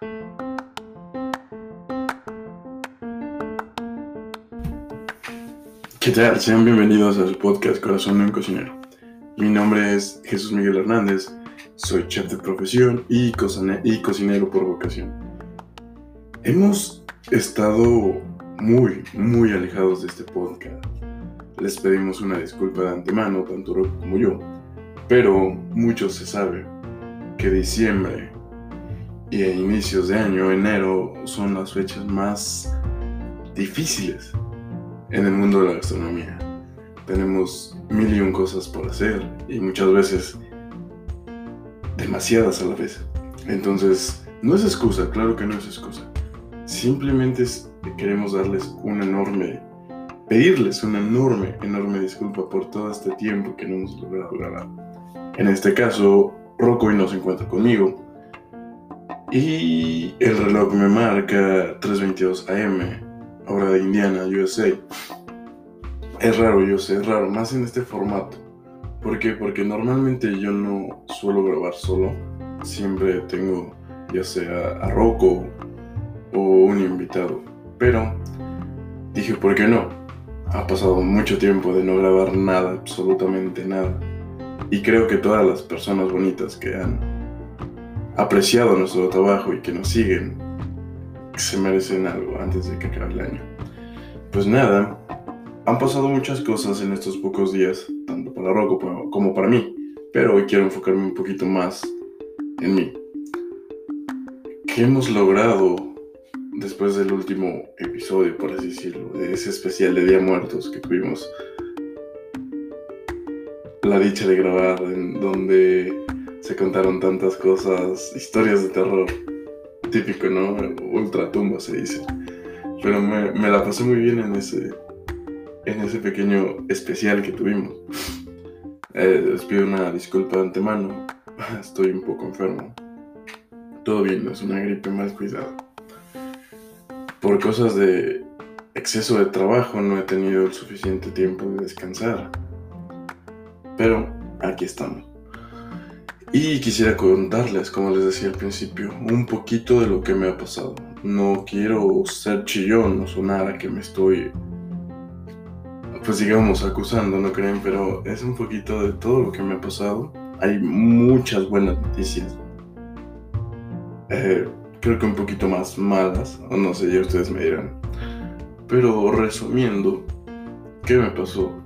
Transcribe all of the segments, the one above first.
¿Qué tal? Sean bienvenidos a su podcast Corazón de un Cocinero. Mi nombre es Jesús Miguel Hernández, soy chef de profesión y, cocinero por vocación. Hemos estado muy, muy alejados de este podcast. Les pedimos una disculpa de antemano, tanto Rock como yo, pero mucho se sabe que diciembre y a inicios de año, enero, son las fechas más difíciles en el mundo de la gastronomía. Tenemos mil y un cosas por hacer y muchas veces demasiadas a la vez. Entonces, no es excusa, claro que no es excusa. Simplemente queremos darles una enorme, pedirles una enorme, enorme disculpa por todo este tiempo que no hemos logrado grabar. En este caso, Rocco hoy no se encuentra conmigo. Y el reloj me marca 3.22 am hora de Indiana, USA. Es raro, yo sé, es raro, más en este formato. ¿Por qué? Porque normalmente yo no suelo grabar solo. Siempre tengo ya sea a Rocco o un invitado. Pero dije, ¿por qué no? Ha pasado mucho tiempo de no grabar nada, absolutamente nada. Y creo que todas las personas bonitas que han apreciado nuestro trabajo y que nos siguen se merecen algo antes de que acabe el año. Pues nada, han pasado muchas cosas en estos pocos días, tanto para Rocco como para mí, pero hoy quiero enfocarme un poquito más en mí. ¿Qué hemos logrado después del último episodio, por así decirlo, de ese especial de Día Muertos que tuvimos? La dicha de grabar, en donde se contaron tantas cosas, historias de terror típico, ¿no? Ultra tumba se dice. Pero me, la pasé muy bien en ese, en ese pequeño especial que tuvimos. Eh, les pido una disculpa de antemano. Estoy un poco enfermo. Todo bien, es una gripe mal cuidada. Por cosas de exceso de trabajo no he tenido el suficiente tiempo de descansar. Pero aquí estamos. Y quisiera contarles, como les decía al principio, un poquito de lo que me ha pasado. No quiero ser chillón o sonar a que me estoy, pues digamos, acusando, ¿no creen? Pero es un poquito de todo lo que me ha pasado. Hay muchas buenas noticias. Eh, creo que un poquito más malas, o no sé, ya ustedes me dirán. Pero resumiendo, ¿qué me pasó?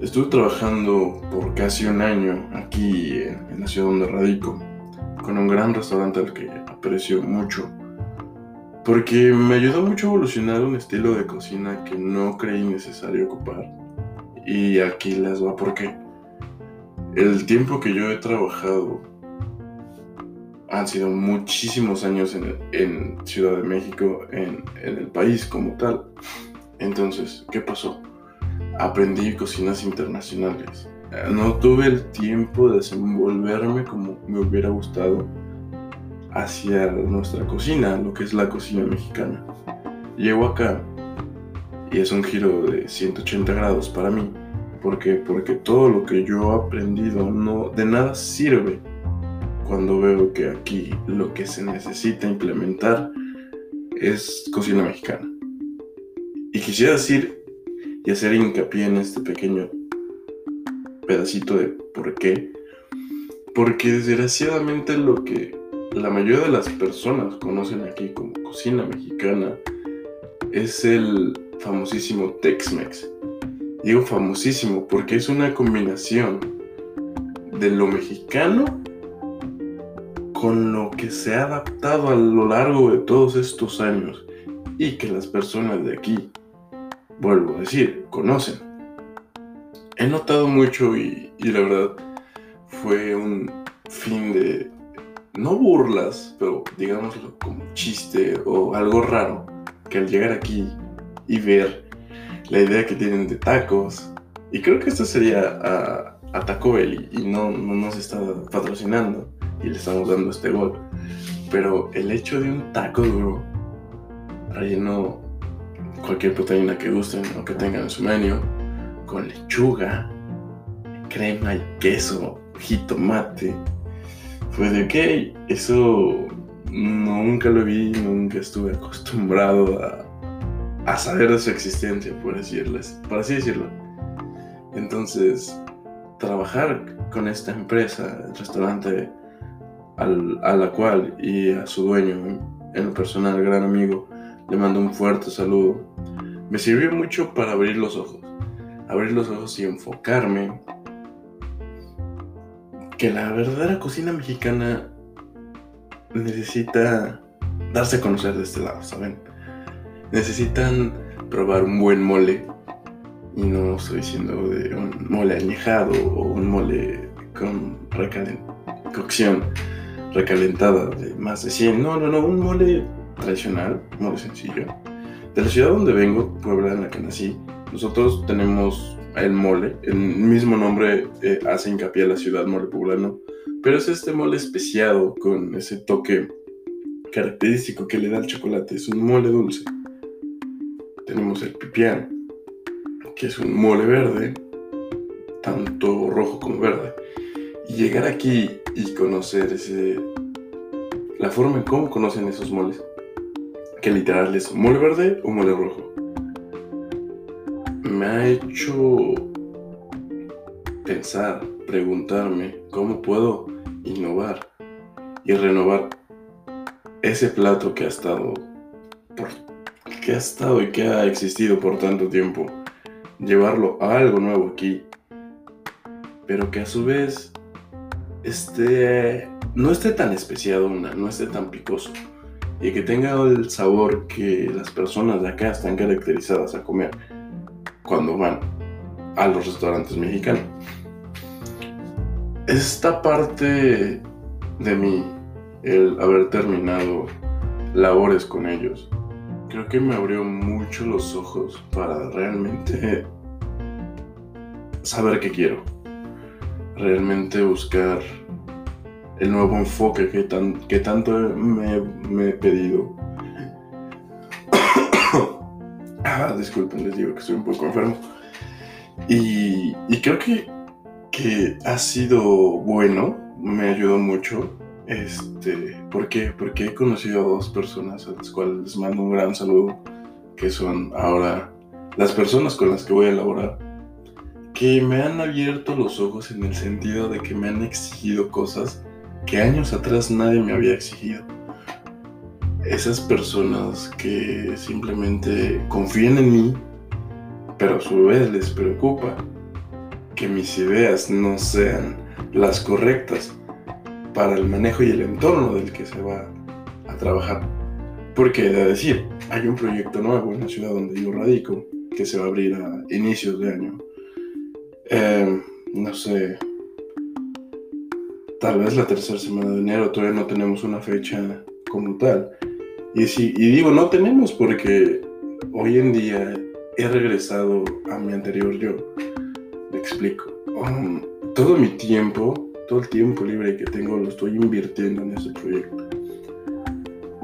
Estuve trabajando por casi un año aquí en, la ciudad donde radico, con un gran restaurante al que aprecio mucho, porque me ayudó mucho a evolucionar un estilo de cocina que no creí necesario ocupar. Y aquí les va por qué. El tiempo que yo he trabajado han sido muchísimos años en, Ciudad de México, en el país como tal. Entonces, ¿qué pasó? Aprendí cocinas internacionales. Eh, no tuve el tiempo de desenvolverme como me hubiera gustado hacia nuestra cocina, lo que es la cocina mexicana. Llego acá y es un giro de 180 grados para mí. ¿Por Porque todo lo que yo he aprendido no de nada sirve cuando veo que aquí lo que se necesita implementar es cocina mexicana. Y quisiera decir y hacer hincapié en este pequeño pedacito de por qué. Porque desgraciadamente lo que la mayoría de las personas conocen aquí como cocina mexicana es el famosísimo Tex-Mex. Digo famosísimo porque es una combinación de lo mexicano con lo que se ha adaptado a lo largo de todos estos años y que las personas de aquí vuelvo a decir, conocen. He notado mucho y, la verdad fue un fin de, no burlas, pero digámoslo como chiste o algo raro, que al llegar aquí y ver la idea que tienen de tacos, y creo que esto sería a, Taco Bell y, no, no nos está patrocinando y le estamos dando este gol, pero el hecho de un taco duro relleno cualquier proteína que gusten o que tengan en su menú, con lechuga, crema y queso, jitomate. Fue de ok, eso nunca lo vi, nunca estuve acostumbrado a, saber de su existencia, por, decirles, por así decirlo. Entonces, trabajar con esta empresa, el restaurante al, a la cual y a su dueño, en lo personal, gran amigo, le mando un fuerte saludo, me sirvió mucho para abrir los ojos, abrir los ojos y enfocarme que la verdadera cocina mexicana necesita darse a conocer de este lado, ¿saben? Necesitan probar un buen mole. Y no estoy diciendo de un mole añejado o un mole con cocción recalentada de más de 100. No, no, no, un mole tradicional, mole sencillo. De la ciudad donde vengo, Puebla, en la que nací, nosotros tenemos el mole. El mismo nombre eh, hace hincapié a la ciudad mole poblano. Pero es este mole especiado con ese toque característico que le da el chocolate. Es un mole dulce. Tenemos el pipián, que es un mole verde, tanto rojo como verde. Y llegar aquí y conocer ese, la forma en cómo conocen esos moles, que literal es mole verde o mole rojo, me ha hecho pensar, preguntarme cómo puedo innovar y renovar ese plato que ha estado por, que ha estado y que ha existido por tanto tiempo, llevarlo a algo nuevo aquí, pero que a su vez esté, no esté tan especiado, no esté tan picoso y que tenga el sabor que las personas de acá están caracterizadas a comer cuando van a los restaurantes mexicanos. Esta parte de mí, el haber terminado labores con ellos, creo que me abrió mucho los ojos para realmente saber qué quiero. Realmente buscar el nuevo enfoque que, tan, que tanto me, he pedido. ah, disculpen, les digo que estoy un poco enfermo. Y, y creo que, que ha sido bueno, me ayudó mucho. Este, ¿Por qué? Porque he conocido a dos personas a las cuales les mando un gran saludo, que son ahora las personas con las que voy a elaborar, que me han abierto los ojos en el sentido de que me han exigido cosas que años atrás nadie me había exigido. Esas personas que simplemente confían en mí, pero a su vez les preocupa que mis ideas no sean las correctas para el manejo y el entorno del que se va a trabajar. Porque, de decir, hay un proyecto nuevo en la ciudad donde yo radico que se va a abrir a inicios de año. Eh, no sé, tal vez la tercera semana de enero, todavía no tenemos una fecha como tal. Y, digo, no tenemos porque hoy en día he regresado a mi anterior yo. Me explico. Um, todo mi tiempo, todo el tiempo libre que tengo lo estoy invirtiendo en ese proyecto.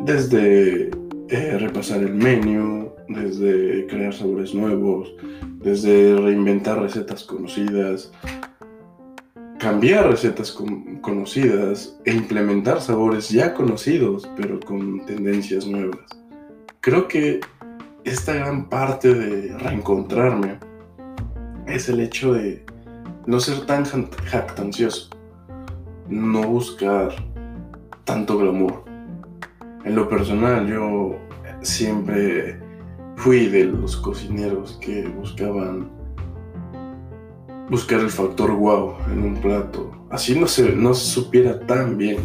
Desde eh, repasar el menú, desde crear sabores nuevos, desde reinventar recetas conocidas, cambiar recetas conocidas e implementar sabores ya conocidos, pero con tendencias nuevas. Creo que esta gran parte de reencontrarme es el hecho de no ser tan jactancioso, no buscar tanto glamour. En lo personal, yo siempre fui de los cocineros que buscaban buscar el factor wow en un plato. Así no se, no se supiera tan bien.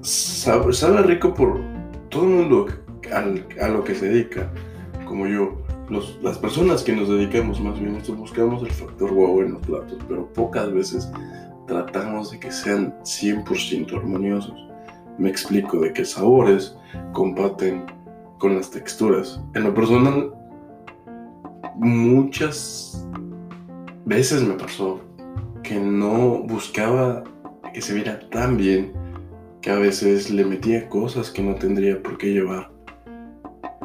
Sabe, rico por todo el mundo a lo que se dedica, como yo. las personas que nos dedicamos más bien esto buscamos el factor wow en los platos, pero pocas veces tratamos de que sean 100% armoniosos. Me explico de qué sabores comparten con las texturas. En lo personal, muchas veces me pasó que no buscaba que se viera tan bien que a veces le metía cosas que no tendría por qué llevar.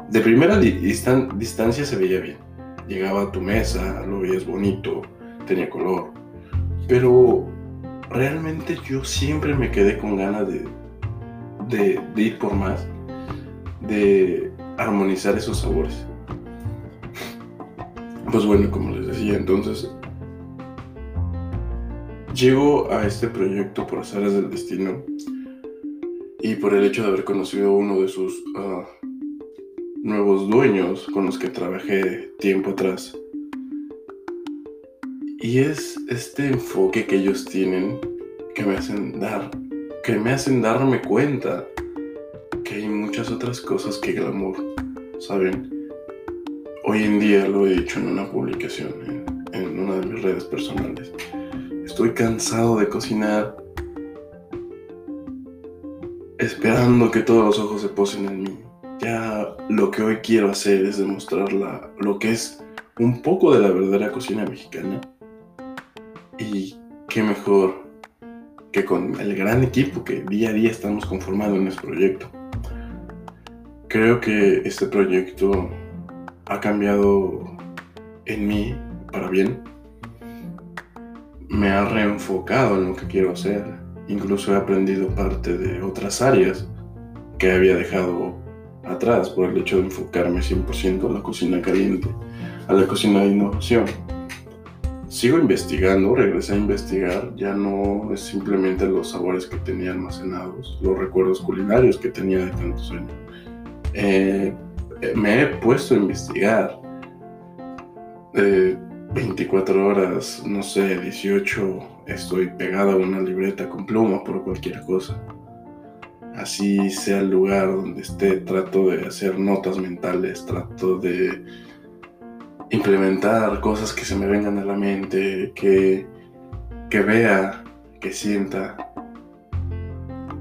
De primera distancia se veía bien. Llegaba a tu mesa, lo veías bonito, tenía color. Pero realmente yo siempre me quedé con ganas de, ir por más, de armonizar esos sabores. Pues bueno, como les decía, entonces llego a este proyecto por azares del destino y por el hecho de haber conocido uno de sus ah, nuevos dueños con los que trabajé tiempo atrás. Y es este enfoque que ellos tienen que me hacen dar, que me hacen darme cuenta que hay muchas otras cosas que glamour, ¿saben? Hoy en día lo he dicho en una publicación, en una de mis redes personales. Estoy cansado de cocinar esperando que todos los ojos se posen en mí. Ya lo que hoy quiero hacer es demostrar lo que es un poco de la verdadera cocina mexicana. Y qué mejor que con el gran equipo que día a día estamos conformando en este proyecto. Creo que este proyecto ha cambiado en mí para bien. Me ha reenfocado en lo que quiero hacer Incluso he aprendido parte de otras áreas que había dejado atrás por el hecho de enfocarme 100% a la cocina caliente, a la cocina de innovación. Sigo investigando, regresé a investigar, ya no es simplemente los sabores que tenía almacenados, los recuerdos culinarios que tenía de tantos años. Eh, eh, me he puesto a investigar. Eh, 24 horas, no sé, 18, estoy pegado a una libreta con pluma por cualquier cosa. Así sea el lugar donde esté, trato de hacer notas mentales, trato de implementar cosas que se me vengan a la mente, que, que vea, que sienta.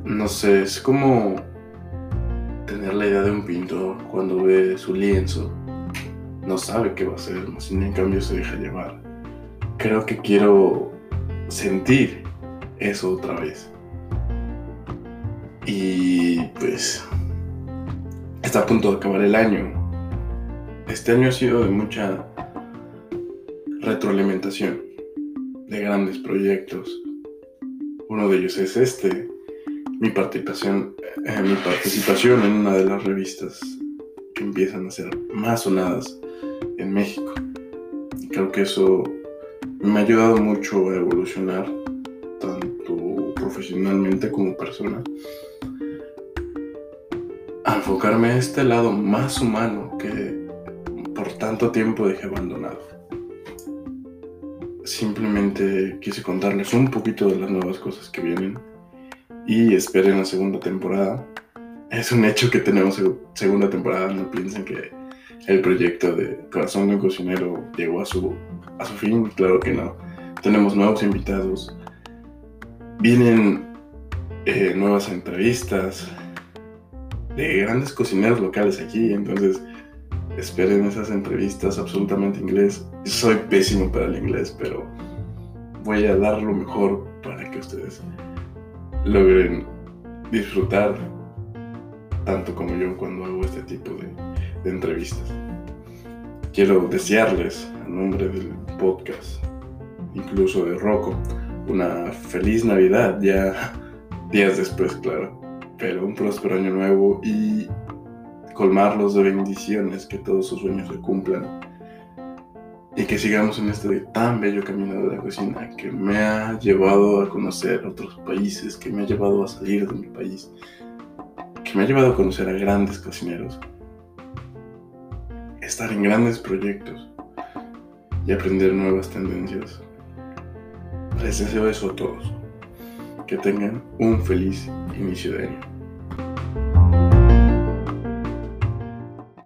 No sé, es como tener la idea de un pintor cuando ve su lienzo no sabe qué va a hacer, sino en cambio se deja llevar. Creo que quiero sentir eso otra vez. Y pues está a punto de acabar el año. Este año ha sido de mucha retroalimentación, de grandes proyectos. Uno de ellos es este, mi participación, eh, mi participación en una de las revistas que empiezan a ser más sonadas en México. Creo que eso me ha ayudado mucho a evolucionar, tanto profesionalmente como persona. A enfocarme a este lado más humano que por tanto tiempo dejé abandonado. Simplemente quise contarles un poquito de las nuevas cosas que vienen y esperen la segunda temporada. Es un hecho que tenemos segunda temporada, no piensen que el proyecto de Corazón de un Cocinero llegó a su, a su fin, claro que no. Tenemos nuevos invitados, vienen eh, nuevas entrevistas de grandes cocineros locales aquí, entonces esperen esas entrevistas absolutamente inglés. soy pésimo para el inglés, pero voy a dar lo mejor para que ustedes logren disfrutar tanto como yo cuando hago este tipo de, entrevistas. Quiero desearles, a nombre del podcast, incluso de Rocco, una feliz Navidad, ya días después, claro, pero un próspero año nuevo y colmarlos de bendiciones, que todos sus sueños se cumplan y que sigamos en este tan bello camino de la cocina que me ha llevado a conocer otros países, que me ha llevado a salir de mi país, que me ha llevado a conocer a grandes cocineros estar en grandes proyectos y aprender nuevas tendencias. Les deseo eso a todos. Que tengan un feliz inicio de año.